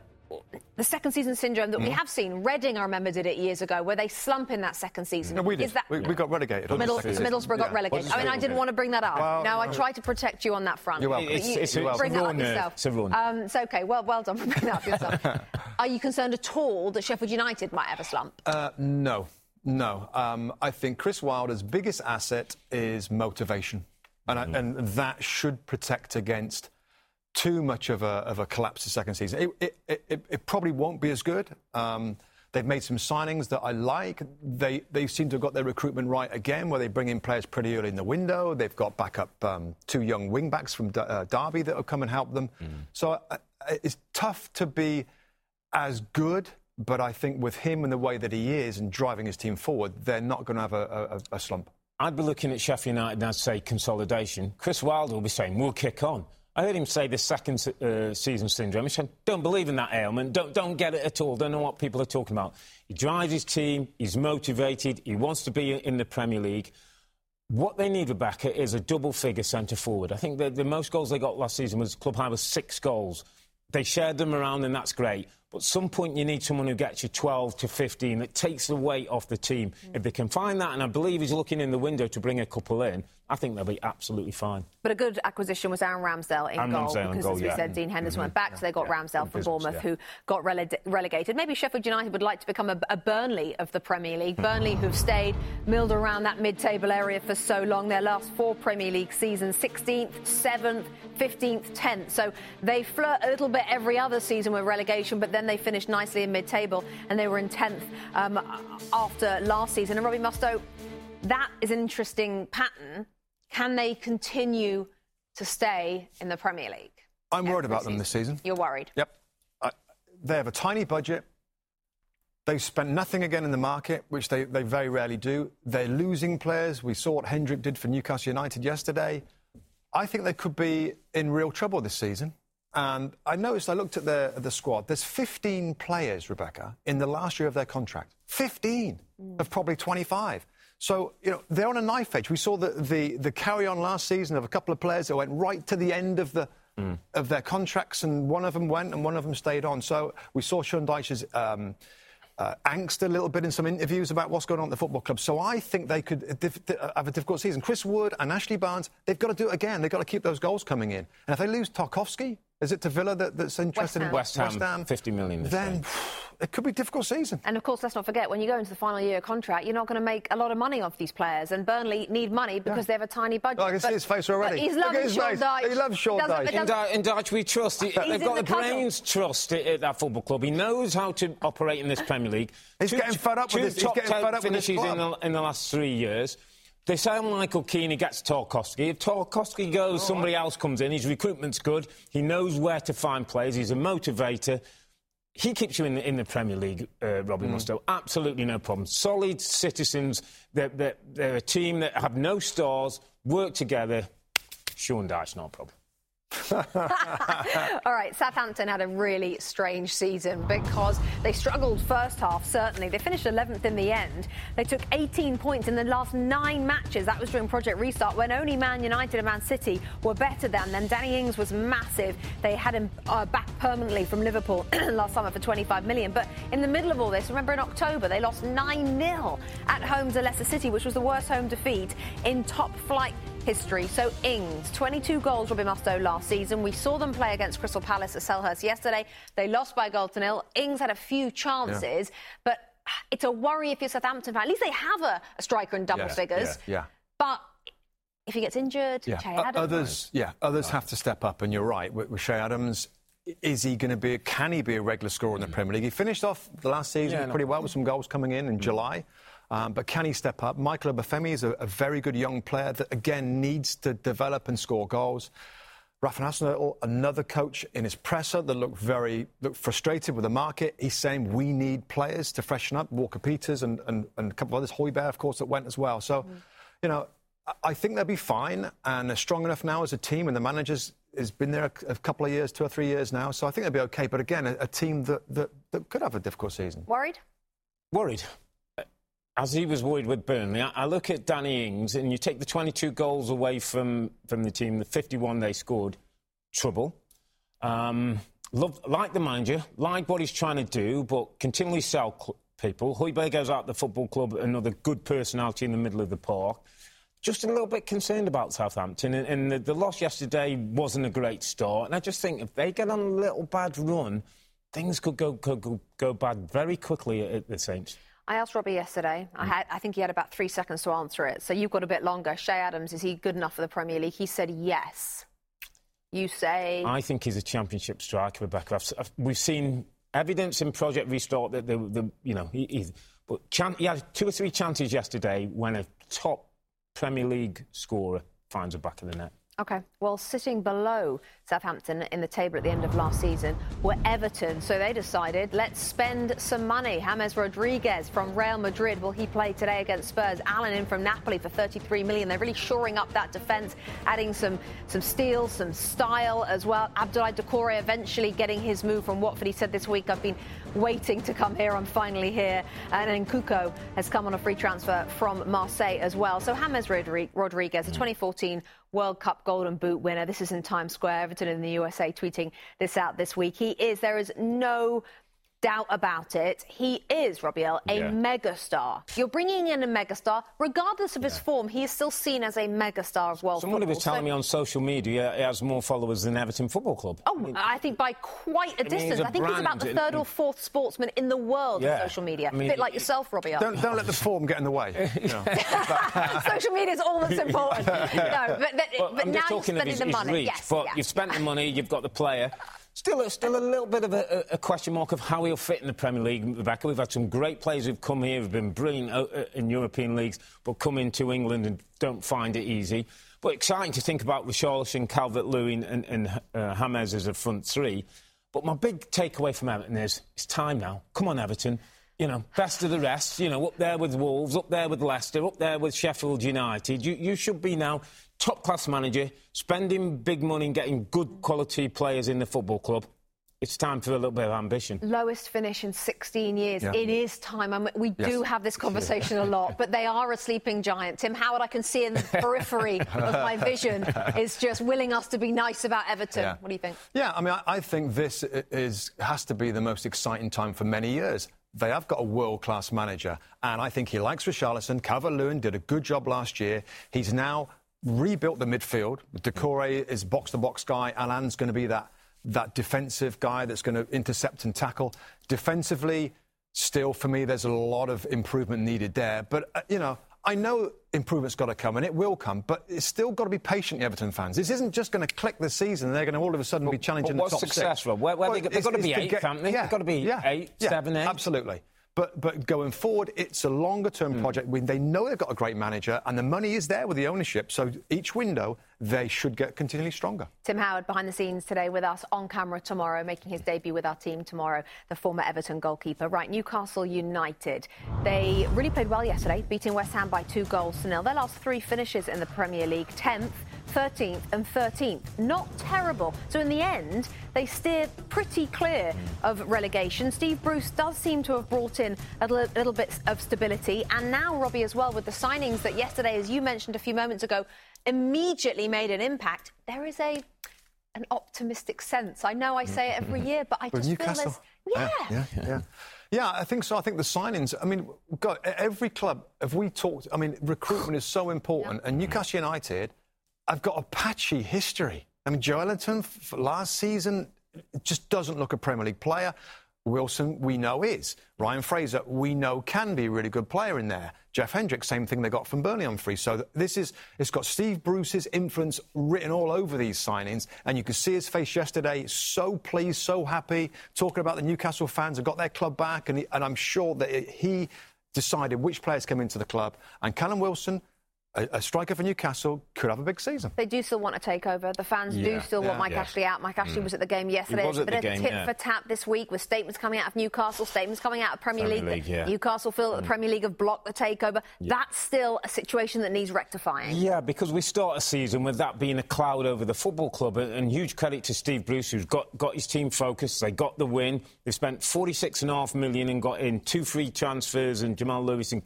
the second season syndrome that we Mm. have seen. Reading, I remember, did it years ago, where they slump in that second season. No, we did. Is that we, we got relegated. on the Middle, second season. Middlesbrough got Yeah. relegated. I mean, I didn't want to bring that up. Well, no, I tried to protect you on that front. You're welcome. But It's- you- it's a- you it's a bring that up yourself. it's. Um, it's okay. Well, well done for bringing that up yourself. Are you concerned at all that Sheffield United might have a slump? Uh, no, no. Um, I think Chris Wilder's biggest asset is motivation, and, I, and that should protect against too much of a, of a collapse the second season. It, it, it, it- probably won't be as good. Um, they've made some signings that I like. They, they seem to have got their recruitment right again, where they bring in players pretty early in the window. They've got backup um, two young wing backs from D- uh, Derby that have come and helped them. So uh, it's tough to be as good, but I think with him and the way that he is and driving his team forward, they're not going to have a, a, a slump. I'd be looking at Sheffield United and I'd say consolidation. Chris Wilder will be saying, we'll kick on. I heard him say this second uh, season syndrome. He said, don't believe in that ailment. Don't, don't get it at all. Don't know what people are talking about. He drives his team. He's motivated. He wants to be in the Premier League. What they need, Rebecca, is a double figure centre forward. I think the, the most goals they got last season was club high was six goals. They shared them around, and that's great. But at some point, you need someone who gets you 12 to 15 that takes the weight off the team. Mm. If they can find that, and I believe he's looking in the window to bring a couple in, I think they'll be absolutely fine. But a good acquisition was Aaron Ramsdale in Aaron goal Ramsdale because, goal, as we yeah. said, Dean Henderson mm-hmm. went back, yeah. so they got yeah. Ramsdale from Bournemouth, who got rele- relegated. Maybe Sheffield United would like to become a, a Burnley of the Premier League. Burnley, who've stayed milled around that mid-table area for so long. Their last four Premier League seasons, 16th, 7th, 15th, 10th. So they flirt a little bit every other season with relegation, but then they finished nicely in mid-table, and they were in 10th um, after last season. And Robbie Mustoe, that is an interesting pattern. Can they continue to stay in the Premier League? I'm worried about them this season. You're worried? Yep. I, they have a tiny budget. They've spent nothing again in the market, which they, they very rarely do. They're losing players. We saw what Hendrick did for Newcastle United yesterday. I think they could be in real trouble this season. And I noticed, I looked at the, the squad, there's 15 players, Rebecca, in the last year of their contract. 15 mm. of probably 25. So, you know, they're on a knife edge. We saw the, the, the carry on last season of a couple of players that went right to the end of the mm. of their contracts, and one of them went and one of them stayed on. So we saw Sean Dyche's um, uh, angst a little bit in some interviews about what's going on at the football club. So I think they could have a difficult season. Chris Wood and Ashley Barnes, they've got to do it again. They've got to keep those goals coming in. And if they lose Tarkowski, is it to Villa that, that's interested West in West Ham? West Ham 50 million. Then it could be a difficult season. And of course, let's not forget when you go into the final year of contract, you're not going to make a lot of money off these players. And Burnley need money because yeah. they have a tiny budget. Oh, I can but, see his face already. He's loving Sean Dyche. He loves Sean Dyche. In, Dyche. in Dyche, we trust. He, they've got the, the brains trust at, at, that football club. He knows how to operate in this Premier League. He's two, getting fed up with this. He's getting fed up with this finishes in the, in the last three years. They say Michael Keane gets Tarkowski. If Tarkowski goes, oh, somebody else comes in. His recruitment's good. He knows where to find players. He's a motivator. He keeps you in the, in the Premier League, uh, Robbie mm. Mustoe. Absolutely no problem. Solid citizens. They're, they're, they're, a team that have no stars, work together. Sean Dyche, no problem. All right, Southampton had a really strange season because they struggled first half, certainly. They finished 11th in the end. They took 18 points in the last nine matches. That was during Project Restart when only Man United and Man City were better than them. Danny Ings was massive. They had him uh, back permanently from Liverpool last summer for 25 million. But in the middle of all this, remember in October, they lost 9 0 at home to Leicester City, which was the worst home defeat in top flight history. So Ings, 22 goals, Robbie Mustoe last season. We saw them play against Crystal Palace at Selhurst yesterday. They lost by goal to nil. Ings had a few chances, yeah. but it's a worry if you're Southampton fan. At least they have a, a striker in double yeah, figures. Yeah, yeah. But if he gets injured, yeah. Che Adams. Others, yeah, others have to step up, and you're right. With, with Che Adams, is he going to be? Can he be a regular scorer in the Premier League? He finished off the last season yeah, pretty no. well with some goals coming in in mm. July. Um, but can he step up? Michael Obafemi is a, a, very good young player that, again, needs to develop and score goals. Rafa Hasenhüttl, another coach in his presser that looked very looked frustrated with the market. He's saying we need players to freshen up. Walker Peters and, and, and a couple of others. Højbjerg, of course, that went as well. So, mm. you know, I think they'll be fine and they're strong enough now as a team, and the manager's has been there a, a, couple of years, two or three years now. So I think they'll be okay. But again, a, a team that, that, that could have a difficult season. Worried? Worried as he was worried with Burnley, I, look at Danny Ings, and you take the 22 goals away from, from the team, the 51 they scored, trouble. Um, love, like the manager, like what he's trying to do, but continually sell cl- people. Højbjerg goes out the football club, another good personality in the middle of the park. Just a little bit concerned about Southampton, and, and the, the loss yesterday wasn't a great start. And I just think if they get on a little bad run, things could go, could go, go bad very quickly at, at the Saints. I asked Robbie yesterday. I, mm. had, I think he had about three seconds to answer it. So you've got a bit longer. Che Adams, is he good enough for the Premier League? He said yes. You say. I think he's a championship striker, Rebecca. I've, I've, we've seen evidence in Project Restart that the, the you know he, he's, but chan- he had two or three chances yesterday when a top Premier League scorer finds a back of the net. Okay. Well, sitting below Southampton in the table at the end of last season were Everton. So they decided, let's spend some money. James Rodriguez from Real Madrid, will he play today against Spurs? Allan in from Napoli for 33 million. They're really shoring up that defence, adding some some steel, some style as well. Abdoulaye Doucouré eventually getting his move from Watford. He said this week, I've been waiting to come here. I'm finally here. And then Kuko has come on a free transfer from Marseille as well. So James Rodriguez, a hmm. 2014 World Cup Golden Boot winner. This is in Times Square. Everton in the USA tweeting this out this week. He is. There is no doubt about it. He is, Robbie Earle, a yeah. megastar. You're bringing in a megastar. Regardless of his form, he is still seen as a megastar of world Somebody football. was telling so, me on social media he has more followers than Everton Football Club. Oh, I, mean, I think by quite a I distance. Mean, a I think he's about the third or fourth sportsman in the world yeah. on social media. I mean, a bit like yourself, Robbie Earle. Don't, don't let the form get in the way. social media is all that's important. no, but, but, well, but now you're spending the money. Reach, yes, but you've spent the money, you've got the player. Still, still a little bit of a, a, question mark of how he'll fit in the Premier League, Rebecca. We've had some great players who've come here, who've been brilliant uh, uh, in European leagues, but come into England and don't find it easy. But exciting to think about Richarlison, Calvert-Lewin and, and uh, James as a front three. But my big takeaway from Everton is it's time now. Come on, Everton. You know, best of the rest. You know, up there with Wolves, up there with Leicester, up there with Sheffield United. You, you should be now top class manager, spending big money and getting good quality players in the football club. It's time for a little bit of ambition. Lowest finish in 16 years. Yeah. It is time. I mean, we yes. do have this conversation a lot, but they are a sleeping giant. Tim Howard, I can see in the periphery of my vision, is just willing us to be nice about Everton. Yeah. What do you think? Yeah, I mean, I, I think this is has to be the most exciting time for many years. They have got a world-class manager, and I think he likes Richarlison. Calvert-Lewin did a good job last year. He's now rebuilt the midfield. Doucouré is box-to-box guy. Allan's going to be that that defensive guy that's going to intercept and tackle. Defensively, still for me, there's a lot of improvement needed there. But uh, you know, I know improvement's got to come, and it will come, but it's still got to be patient, Everton fans. This isn't just going to click this season, and they're going to all of a sudden be challenging but the top success, six. Where, where well, they, have got to be eight, haven't they? Yeah, they've got to be yeah, eight, yeah, seven, eight. Absolutely. But, but going forward, it's a longer term mm. project. They know they've got a great manager and the money is there with the ownership. So each window, they should get continually stronger. Tim Howard behind the scenes today with us on camera tomorrow, making his debut with our team tomorrow, the former Everton goalkeeper. Right, Newcastle United. They really played well yesterday, beating West Ham by two goals to nil. Their last three finishes in the Premier League 10th, 13th, and 13th. Not terrible. So in the end, they steer pretty clear mm. of relegation. Steve Bruce does seem to have brought in a little, little bit of stability. And now, Robbie, as well, with the signings that yesterday, as you mentioned a few moments ago, immediately made an impact. There is a an optimistic sense. I know I say it every mm. year, but I just Newcastle. feel there's yeah. Yeah, yeah, yeah. Yeah, I think so. I think the signings. I mean, God, every club. Have we talked? I mean, recruitment is so important, yeah. and Newcastle United have got a patchy history. I mean, Joe Joelinton last season just doesn't look a Premier League player. Wilson, we know is. Ryan Fraser, we know can be a really good player in there. Jeff Hendrick, same thing they got from Burnley on free. So this is, it's got Steve Bruce's influence written all over these signings. And you could see his face yesterday, so pleased, so happy, talking about the Newcastle fans have got their club back. And, he, and I'm sure that he decided which players came into the club. And Callum Wilson, a, a, striker for Newcastle could have a big season. They do still want to take over. The fans yeah. do still yeah. want Mike yeah. Ashley out. Mike Ashley mm. was at the game yesterday. He was at but the a game, tit for tap this week with statements coming out of Newcastle, statements coming out of Premier, Premier League. League Newcastle feel that mm. the Premier League have blocked the takeover. That's still a situation that needs rectifying. Yeah, because we start a season with that being a cloud over the football club. And huge credit to Steve Bruce, who's got, got his team focused. They got the win. They spent 46.5 million and got in two free transfers and Jamal Lewis and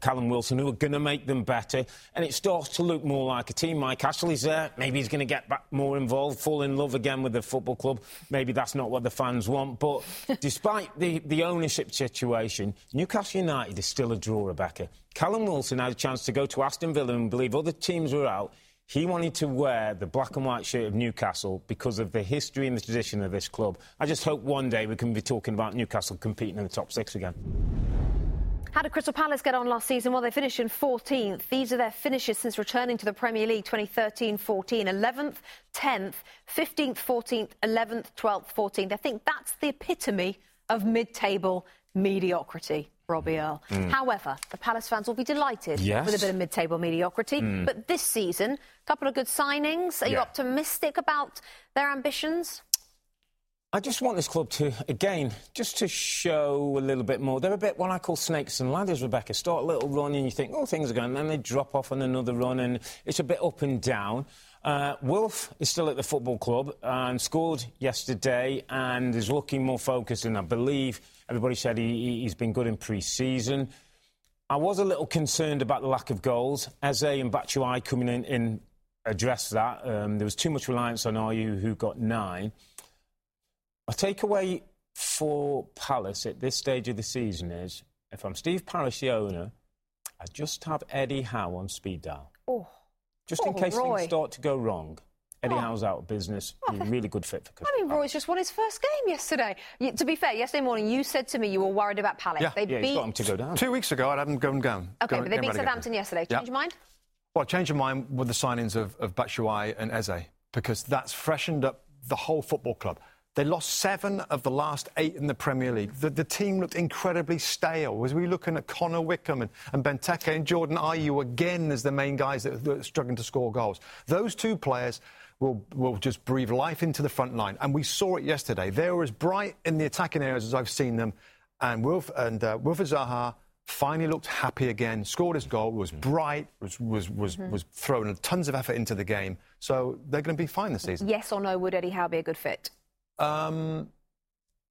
Callum Wilson, who are going to make them better. And it starts to look more like a team. Mike Ashley's there. Maybe he's going to get back more involved, fall in love again with the football club. Maybe that's not what the fans want. But despite the, the ownership situation, Newcastle United is still a draw, Rebecca. Callum Wilson had a chance to go to Aston Villa and believe other teams were out. He wanted to wear the black and white shirt of Newcastle because of the history and the tradition of this club. I just hope one day we can be talking about Newcastle competing in the top six again. How did Crystal Palace get on last season? Well, they finished in 14th. These are their finishes since returning to the Premier League 2013 14. 11th, 10th, 15th, 14th, 11th, 12th, 14th. I think that's the epitome of mid table mediocrity. Robbie Earle. Hmm. However, the Palace fans will be delighted Yes. with a bit of mid-table mediocrity. Hmm. But this season, a couple of good signings. Are you optimistic about their ambitions? I just want this club to, again, just to show a little bit more. They're a bit what I call snakes and ladders, Rebecca. Start a little run and you think, oh, things are going, and then they drop off on another run and it's a bit up and down. Uh, Wilf is still at the football club and scored yesterday and is looking more focused. And I believe everybody said he, he's been good in pre season. I was a little concerned about the lack of goals. Eze and Batshuayi coming in, in addressed that. Um, there was too much reliance on Ayew, who got nine. A takeaway for Palace at this stage of the season is if I'm Steve Parish, the owner, I just have Eddie Howe on speed dial. Oh, Just in Oh, case Roy. things start to go wrong. Eddie Oh. Howe's out of business. Oh, he's a really good fit for I mean, Roy's just won his first game yesterday. You, to be fair, yesterday morning you said to me you were worried about Palace. Yeah. They Yeah, he's beat. got him to go down. Two weeks ago, I'd have them going down. Okay, going- but they beat. Southampton yesterday. Yeah. Change your mind? Well, change of mind with the signings of, of Batshuayi and Eze because that's freshened up the whole football club. They lost seven of the last eight in the Premier League. The, the team looked incredibly stale. Was we looking at Connor Wickham and, and Benteke and Jordan Ayew again as the main guys that, that are struggling to score goals? Those two players will, will just breathe life into the front line. And we saw it yesterday. They were as bright in the attacking areas as I've seen them. And Wilf and uh, Wilfried Zaha finally looked happy again, scored his goal, was bright, was, was, was, was throwing tons of effort into the game. So they're going to be fine this season. Yes or no? Would Eddie Howe be a good fit? Um,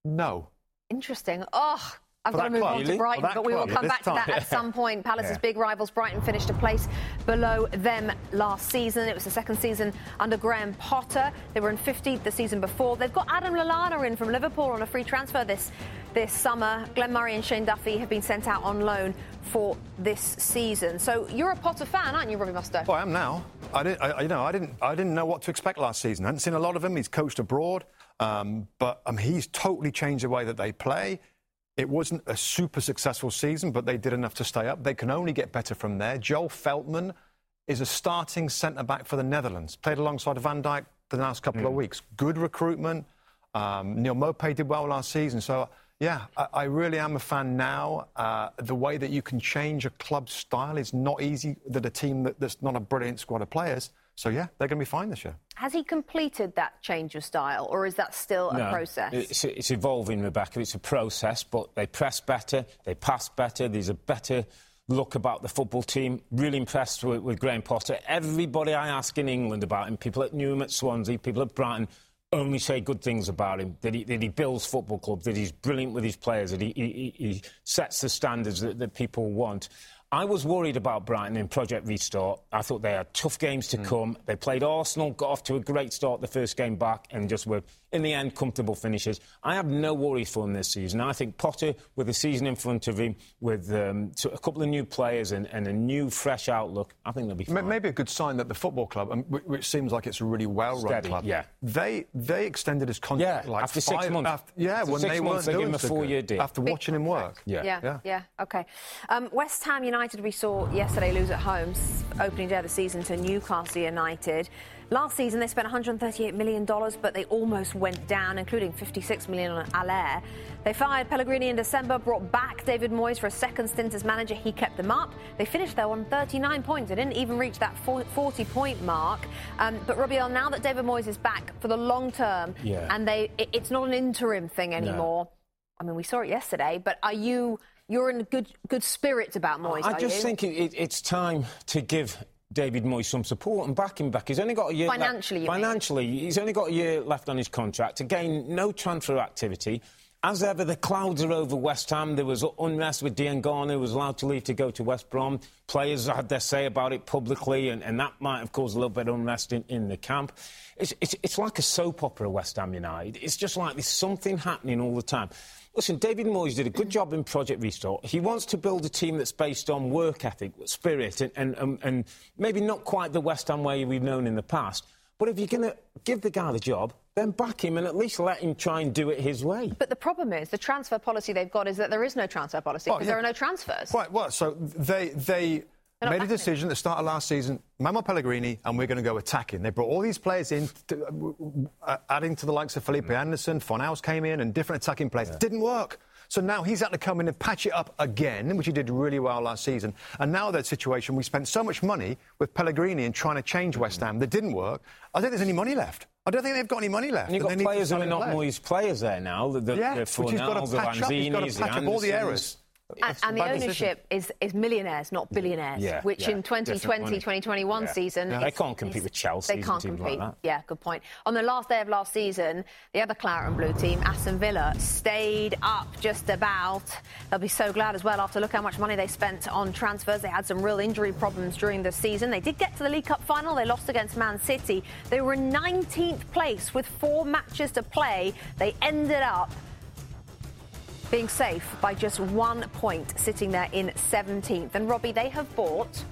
no. Interesting. Oh, I've got to move club, on to? Brighton, but we will come back to that time. at some point. Palace's Yeah. big rivals, Brighton, finished a place below them last season. It was the second season under Graham Potter. They were in 15th the season before. They've got Adam Lallana in from Liverpool on a free transfer this this summer. Glenn Murray and Shane Duffy have been sent out on loan for this season. So you're a Potter fan, aren't you, Robbie Mustoe? Well, I am now. I didn't, I, you know, I didn't, I didn't know what to expect last season. I hadn't seen a lot of him. He's coached abroad, um, but um, he's totally changed the way that they play. It wasn't a super successful season, but they did enough to stay up. They can only get better from there. Joel Veltman is a starting centre back for the Netherlands. Played alongside Van Dijk the last couple of weeks. Good recruitment. Um, Neal Maupay did well last season. So, yeah, I, I really am a fan now. Uh, the way that you can change a club style is not easy that a team that, that's not a brilliant squad of players. So, yeah, they're going to be fine this year. Has he completed that change of style, or is that still a No, process? It's, it's evolving, Rebecca. It's a process, but they press better, they pass better. There's a better look about the football team. Really impressed with, with Graham Potter. Everybody I ask in England about him, people at Newham, at Swansea, people at Brighton, only say good things about him. That he, that he builds football clubs, that he's brilliant with his players, that he, he, he sets the standards that, that people want. I was worried about Brighton in Project Restart. I thought they had tough games to come. They played Arsenal, got off to a great start the first game back, and just were, in the end, comfortable finishes. I have no worries for them this season. I think Potter, with the season in front of him, with um, so a couple of new players and, and a new, fresh outlook, I think they'll be fine. Maybe a good sign that the football club, um, which seems like it's a really well-run club, yeah. they they extended his contract Yeah, like after six five- months. After, yeah, After when six they months, weren't they gave him a four-year deal. after watching him work. Yeah. Yeah, Yeah. yeah, okay. Um, West Ham United, we saw yesterday lose at home, opening day of the season to Newcastle United. Last season, they spent $138 million, but they almost went down, including 56 million on Haller. They fired Pellegrini in December, brought back David Moyes for a second stint as manager. He kept them up. They finished, though, on 39 points. They didn't even reach that 40 point mark. Um, but, Robbie, now that David Moyes is back for the long term, Yeah. and they it, it's not an interim thing anymore. I mean, we saw it yesterday, but are you you're in good good spirits about Moyes? I just you? think it, it, it's time to give David Moyes some support and back him back. He's only got a year Financially, you left. mean? Financially, he's only got a year left on his contract. Again, no transfer activity. As ever, the clouds are over West Ham. There was unrest with Diangana, who was allowed to leave to go to West Brom. Players had their say about it publicly, and, and that might have caused a little bit of unrest in, in the camp. It's, it's, it's like a soap opera, West Ham United. It's just like there's something happening all the time. Listen, David Moyes did a good job in Project Restart. He wants to build a team that's based on work ethic, spirit, and, and, and, and maybe not quite the West Ham way we've known in the past. But if you're going to give the guy the job, then back him and at least let him try and do it his way. But the problem is the transfer policy they've got is that there is no transfer policy Well, because yeah. there are no transfers. Right, well, so they they not made a decision at the start of last season, Mamo Pellegrini, and we're going to go attacking. They brought all these players in, to, uh, adding to the likes of Felipe Anderson, Fornals came in, and different attacking players. Didn't work. So now he's had to come in and patch it up again, which he did really well last season. And now that situation, we spent so much money with Pellegrini and trying to change West Ham that didn't work. I don't think there's any money left. I don't think they've got any money left. And you've got players who are not play. Moyes players there now. The, the, Yeah, the he's got Fornals, to the patch up. He's got to the patch up all the errors. And, and the decision. ownership is, is millionaires, not billionaires, Yeah, which yeah, in 2020, 2021 Yeah. season. Yeah. They can't compete with Chelsea They can't like compete. that. Yeah, good point. On the last day of last season, the other Claret and Blue team, Aston Villa, stayed up just about. They'll be so glad as well after look how much money they spent on transfers. They had some real injury problems during the season. They did get to the League Cup final. They lost against Man City. They were in 19th place with four matches to play. They ended up being safe by just one point, sitting there in 17th. And Robbie, they have bought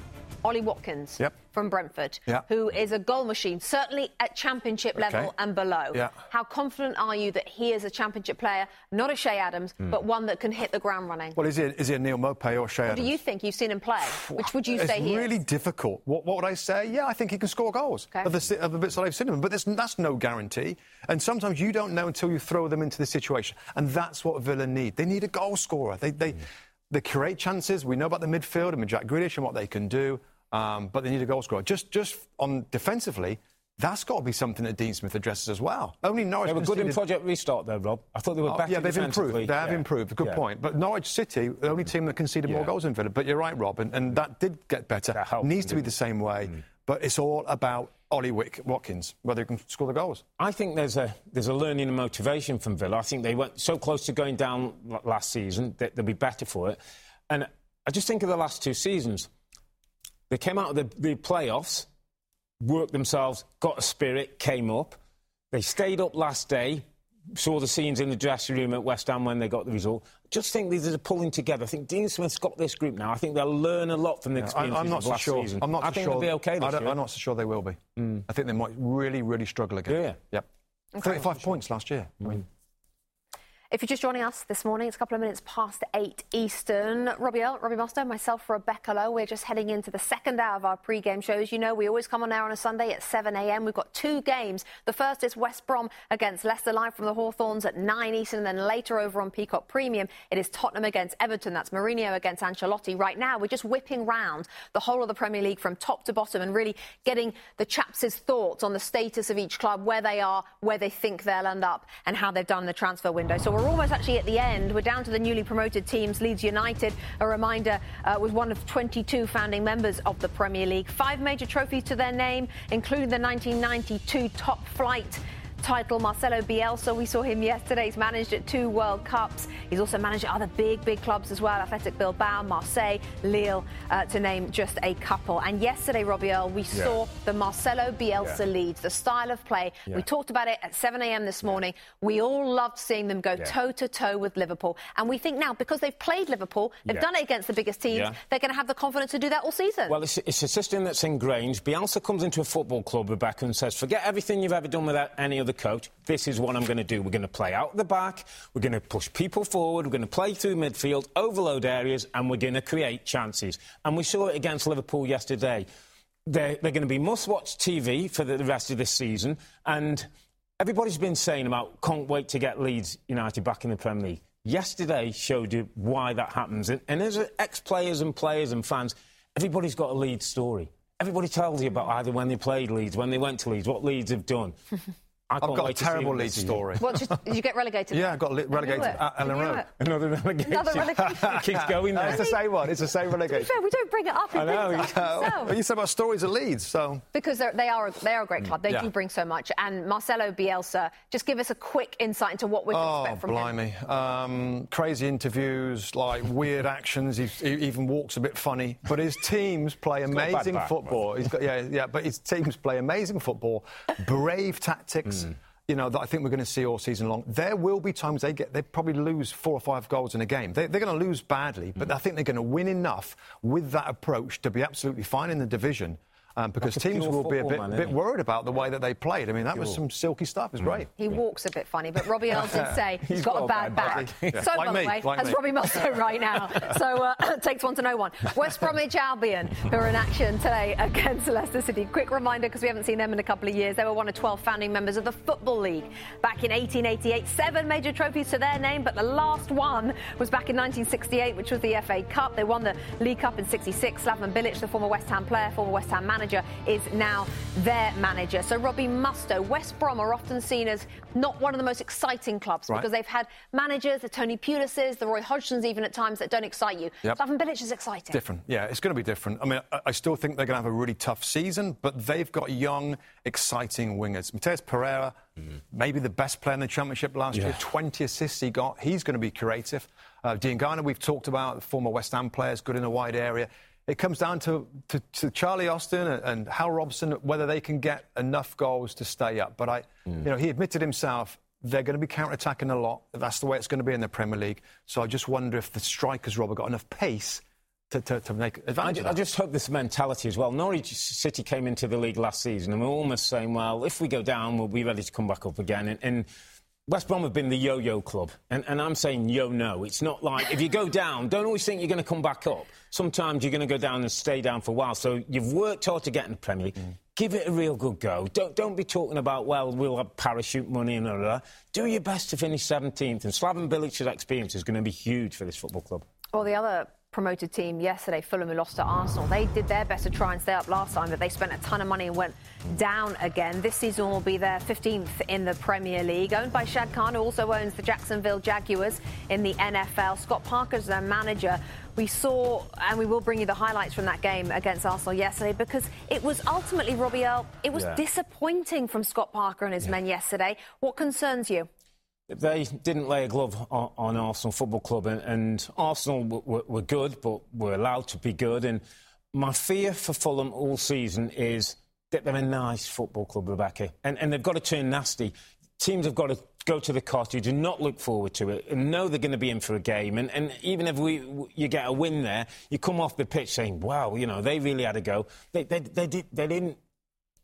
Ollie Watkins Yep. from Brentford, Yeah. who is a goal machine, certainly at championship level and below. How confident are you that he is a championship player, not a Che Adams, Hmm. but one that can hit the ground running? Well, is he, is he a Neal Maupay or Che What Adams? do you think? You've seen him play. Which would you it's say he really is? difficult. What, what would I say? Yeah, I think he can score goals Okay. of, the, of the bits that I've seen him. But that's no guarantee. And sometimes you don't know until you throw them into the situation. And that's what Villa need. They need a goal scorer. They, they, they create chances. We know about the midfield and with Jack Grealish and what they can do. Um, but they need a goal scorer. Just, just on defensively, that's got to be something that Dean Smith addresses as well. Only Norwich They were good in Project Restart, though, Rob. I thought they were oh, better. Yeah, they've improved. They have Yeah. improved. Good Yeah. point. But Norwich City, the only team that conceded more goals in Villa. But you're right, Rob, and, and that did get better. That helped Needs to be the same way. But it's all about Ollie Wick, Watkins, whether he can score the goals. I think there's a there's a learning and motivation from Villa. I think they went so close to going down last season that they'll be better for it. And I just think of the last two seasons. They came out of the, the playoffs, worked themselves, got a spirit, came up. They stayed up last day, saw the scenes in the dressing room at West Ham when they got the result. Just think there's a pulling together. I think Dean Smith's got this group now. I think they'll learn a lot from the I, experience I'm not of so last sure. season. I'm not I so think sure. they'll be okay I don't, year. I'm not so sure they will be. Hmm. I think they might really, really struggle again. Yeah. you? Yep. 35 points last year. I mean, hmm. If you're just joining us this morning, it's a couple of minutes past eight Eastern. Robbie Earle, Robbie Mustoe, myself, Rebecca Lowe. We're just heading into the second hour of our pre-game shows. You know, we always come on air on a Sunday at 7 a.m. We've got two games. The first is West Brom against Leicester live from the Hawthorns at 9 Eastern. And then later over on Peacock Premium, it is Tottenham against Everton. That's Mourinho against Ancelotti. Right now, we're just whipping round the whole of the Premier League from top to bottom and really getting the chaps' thoughts on the status of each club, where they are, where they think they'll end up, and how they've done the transfer window. So we're almost actually at the end. We're down to the newly promoted teams. Leeds United, a reminder, uh, was one of 22 founding members of the Premier League. Five major trophies to their name, including the 1992 top flight title. Marcelo Bielsa, we saw him yesterday. He's managed at two World Cups. He's also managed at other big, big clubs as well Athletic Bilbao, Marseille, Lille, uh, to name just a couple. And yesterday, Robbie Earle, we Yeah. saw the Marcelo Bielsa Yeah. Leeds, the style of play. Yeah. We talked about it at 7 a.m. this morning. We all loved seeing them go toe to toe with Liverpool. And we think now, because they've played Liverpool, they've done it against the biggest teams, they're going to have the confidence to do that all season. Well, it's, it's a system that's ingrained. Bielsa comes into a football club, Rebecca, and says, forget everything you've ever done without any other coach. This is what I'm going to do. We're going to play out the back. We're going to push people forward. We're going to play through midfield, overload areas, and we're going to create chances. And we saw it against Liverpool yesterday. They're, they're going to be must-watch TV for the rest of this season. And everybody's been saying about can't wait to get Leeds United back in the Premier League. Yesterday showed you why that happens. And, and as ex-players and players and fans, everybody's got a Leeds story. Everybody tells you about either when they played Leeds, when they went to Leeds, what Leeds have done. I I've got a wait to see terrible them this Leeds story. What, just, did you get relegated? Yeah, I got li- relegated I knew it. at Elland I knew Road. it. Another relegation. Another relegation. Keeps going there. It's the same one. It's the same To be relegation. fair, we don't bring it up. I know, it up well, you said about stories at Leeds, so Because they're, they are a, they are a great club. They Yeah. do bring so much. And Marcelo Bielsa, just give us a quick insight into what we can Oh, expect from him. blimey. Um, crazy interviews, like weird actions. He, he even walks a bit funny. But his teams play got a bad amazing football. He's got, yeah, yeah, but his teams play amazing football, brave tactics. Hmm. You know that I think we're going to see all season long. There will be times they get they probably lose four or five goals in a game. They, they're going to lose badly, but I think they're going to win enough with that approach to be absolutely fine in the division. Um, because Like teams will be a bit, man, bit worried about the way that they played. I mean, that was some silky stuff. It was great. He walks a bit funny, but Robbie Earle did say he's He's got, got a a bad bad back. back. So, Like by me, the way, like has me. Robbie Mustoe right now. So, uh, takes one to know one. West Bromwich Albion, who are in action today against Leicester City. Quick reminder, because we haven't seen them in a couple of years, they were one of 12 founding members of the Football League back in 1888. Seven major trophies to their name, but the last one was back in 1968, which was the FA Cup. They won the League Cup in 66. Slaven Bilic, the former West Ham player, former West Ham manager, is now their manager. So Robbie Mustoe, West Brom are often seen as not one of the most exciting clubs Right. because they've had managers, the Tony Pulises, the Roy Hodgsons, even at times that don't excite you. Yep. Slaven Bilic is exciting. Different. Yeah, it's going to be different. I mean, I, I still think they're going to have a really tough season, but they've got young, exciting wingers. Matheus Pereira, maybe the best player in the championship last year, 20 assists he got. He's going to be creative. Uh, Diangana, we've talked about, former West Ham players, good in a wide area. It comes down to, to, to Charlie Austin and, and Hal Robson, whether they can get enough goals to stay up. But I, mm. you know, he admitted himself they're going to be counter-attacking a lot. That's the way it's going to be in the Premier League. So I just wonder if the strikers, Robert, got enough pace to, to, to make I, advantage of I just hope this mentality as well. Norwich City came into the league last season and we're almost saying, well, if we go down, we'll be ready to come back up again. And, and West Brom have been the yo-yo club. And, and I'm saying yo-no. It's not like if you go down, don't always think you're going to come back up. Sometimes you're going to go down and stay down for a while. So you've worked hard to get in the Premier League. Mm. Give it a real good go. Don't, don't be talking about, well, we'll have parachute money and all that. Do your best to finish 17th. And Slaven Bilic's experience is going to be huge for this football club. Well, the other promoted team yesterday, Fulham, who lost to Arsenal, they did their best to try and stay up last time, but they spent a ton of money and went down again. This season will be their 15th in the Premier League, owned by Shad Khan, who also owns the Jacksonville Jaguars in the NFL. Scott Parker's their manager. We saw, and we will bring you the highlights from that game against Arsenal yesterday because it was ultimately, Robbie Earle, it was Yeah. disappointing from Scott Parker and his men yesterday. What concerns you? They didn't lay a glove on, on Arsenal Football Club, and, and Arsenal w- w- were good, but were allowed to be good. And my fear for Fulham all season is that they're a nice football club, Rebecca, and, and they've got to turn nasty. Teams have got to go to the cottage and not look forward to it, and know they're going to be in for a game. And, and even if we, you get a win there, you come off the pitch saying, "Wow, you know, they really had a go." They, they, they, did, they didn't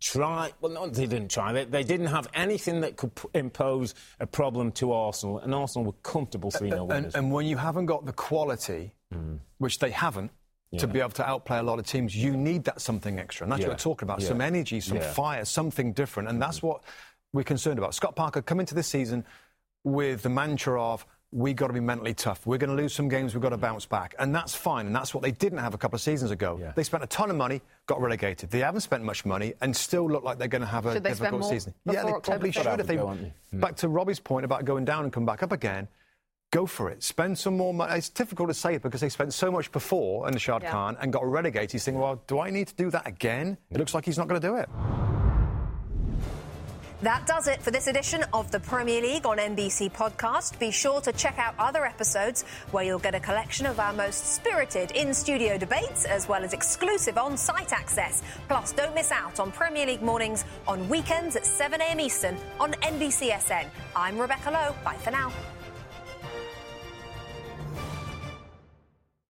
try. Well, no, they didn't try. They, they didn't have anything that could p- impose a problem to Arsenal, and Arsenal were comfortable 3 0 and, winners. and when you haven't got the quality, hmm. which they haven't, to be able to outplay a lot of teams, you need that something extra. And that's Yeah. what we're talking about Yeah. some energy, some Yeah. fire, something different. And that's mm-hmm. what we're concerned about. Scott Parker coming to this season with the mantra of, we got to be mentally tough. We're going to lose some games. We've got to mm. bounce back. And that's fine. And that's what they didn't have a couple of seasons ago. Yeah. They spent a ton of money, got relegated. They haven't spent much money and still look like they're going to have a Should they spend difficult more season. Yeah, they October probably should. If they, Go, aren't they? Mm. back to Robbie's point about going down and come back up again, go for it. Spend some more money. It's difficult to say it because they spent so much before under Shad Yeah. Khan and got relegated. He's thinking, well, do I need to do that again? It looks like he's not going to do it. That does it for this edition of the Premier League on NBC Podcast. Be sure to check out other episodes where you'll get a collection of our most spirited in studio debates as well as exclusive on site access. Plus, don't miss out on Premier League mornings on weekends at 7am Eastern on NBCSN. I'm Rebecca Lowe. Bye for now.